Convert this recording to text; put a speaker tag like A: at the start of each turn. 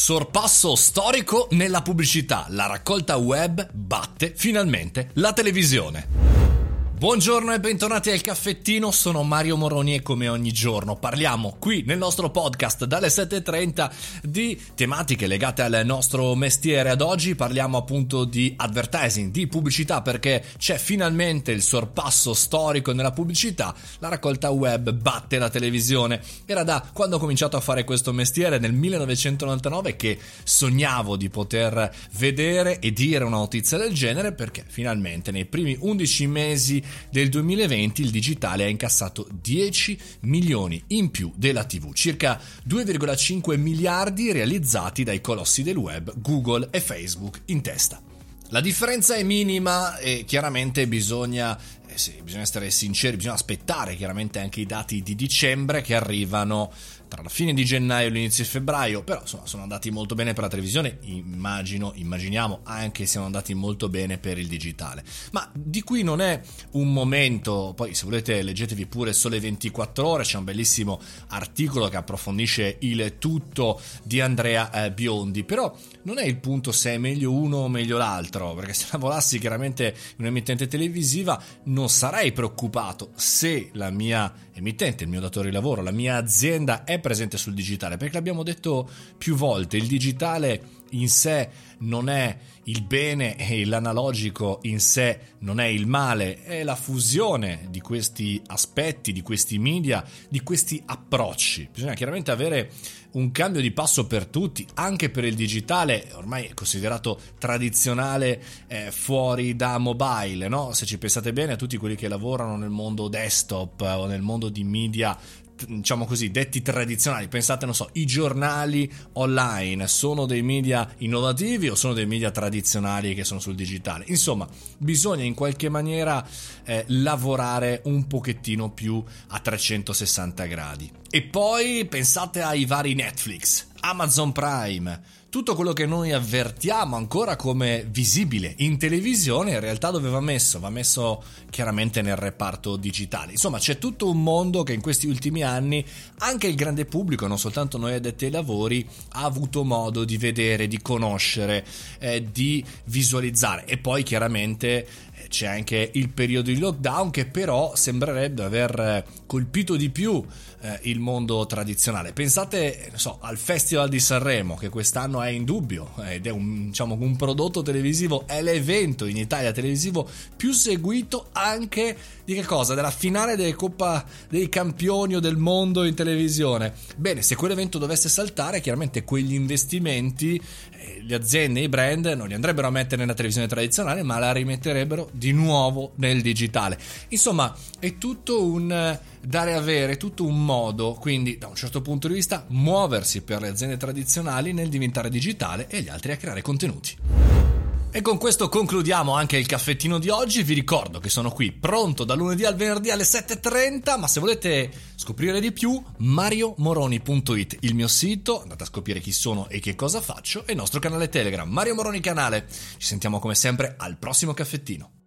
A: Sorpasso storico nella pubblicità. La raccolta web batte finalmente la televisione. Buongiorno e bentornati al caffettino, sono Mario Moroni e come ogni giorno parliamo qui nel nostro podcast dalle 7.30 di tematiche legate al nostro mestiere. Ad oggi parliamo appunto di advertising, di pubblicità perché c'è finalmente il sorpasso storico nella pubblicità, la raccolta web batte la televisione. Era da quando ho cominciato a fare questo mestiere nel 1999 che sognavo di poter vedere e dire una notizia del genere perché finalmente nei primi 11 mesi del 2020 il digitale ha incassato 10 milioni in più della TV, circa 2,5 miliardi realizzati dai colossi del web Google e Facebook in testa. La differenza è minima e chiaramente bisogna, eh sì, bisogna essere sinceri, bisogna aspettare chiaramente anche i dati di dicembre che arrivano tra la fine di gennaio e l'inizio di febbraio, però insomma sono andati molto bene per la televisione, immagino, immaginiamo anche siano andati molto bene per il digitale. Ma di qui non è un momento, poi se volete leggetevi pure Sole 24 ore, c'è un bellissimo articolo che approfondisce il tutto di Andrea eh, Biondi, però non è il punto se è meglio uno o meglio l'altro, perché se lavolassi chiaramente in un'emittente televisiva non sarei preoccupato se la mia emittente, il mio datore di lavoro, la mia azienda è presente sul digitale, perché l'abbiamo detto più volte, il digitale in sé non è il bene e l'analogico in sé non è il male, è la fusione di questi aspetti, di questi media, di questi approcci. Bisogna chiaramente avere un cambio di passo per tutti, anche per il digitale, ormai è considerato tradizionale eh, fuori da mobile, no? Se ci pensate bene a tutti quelli che lavorano nel mondo desktop o nel mondo di media diciamo così, detti tradizionali. Pensate, non so, i giornali online sono dei media innovativi o sono dei media tradizionali che sono sul digitale? Insomma, bisogna in qualche maniera eh, lavorare un pochettino più a 360 gradi. E poi pensate ai vari Netflix, Amazon Prime, tutto quello che noi avvertiamo ancora come visibile in televisione in realtà dove va messo? Va messo chiaramente nel reparto digitale. Insomma, c'è tutto un mondo che in questi ultimi anni anche il grande pubblico, non soltanto noi addetti ai lavori, ha avuto modo di vedere, di conoscere, eh, di visualizzare e poi chiaramente c'è anche il periodo di lockdown che però sembrerebbe aver eh, colpito di più eh, il mondo tradizionale. Pensate so, al Festival di Sanremo che quest'anno è in dubbio ed è un, diciamo, un prodotto televisivo, è l'evento in Italia televisivo più seguito anche di che cosa? Della finale della Coppa dei Campioni o del mondo in televisione. Bene, se quell'evento dovesse saltare, chiaramente quegli investimenti, eh, le aziende, i brand non li andrebbero a mettere nella televisione tradizionale, ma la rimetterebbero di nuovo nel digitale. Insomma, è tutto un dare e avere, tutto un modo, quindi da un certo punto di vista, muoversi per le aziende tradizionali nel diventare digitale e gli altri a creare contenuti. E con questo concludiamo anche il caffettino di oggi. Vi ricordo che sono qui pronto da lunedì al venerdì alle 7.30, ma se volete scoprire di più, mariomoroni.it, il mio sito, andate a scoprire chi sono e che cosa faccio, e il nostro canale Telegram, Mario Moroni Canale. Ci sentiamo come sempre al prossimo caffettino.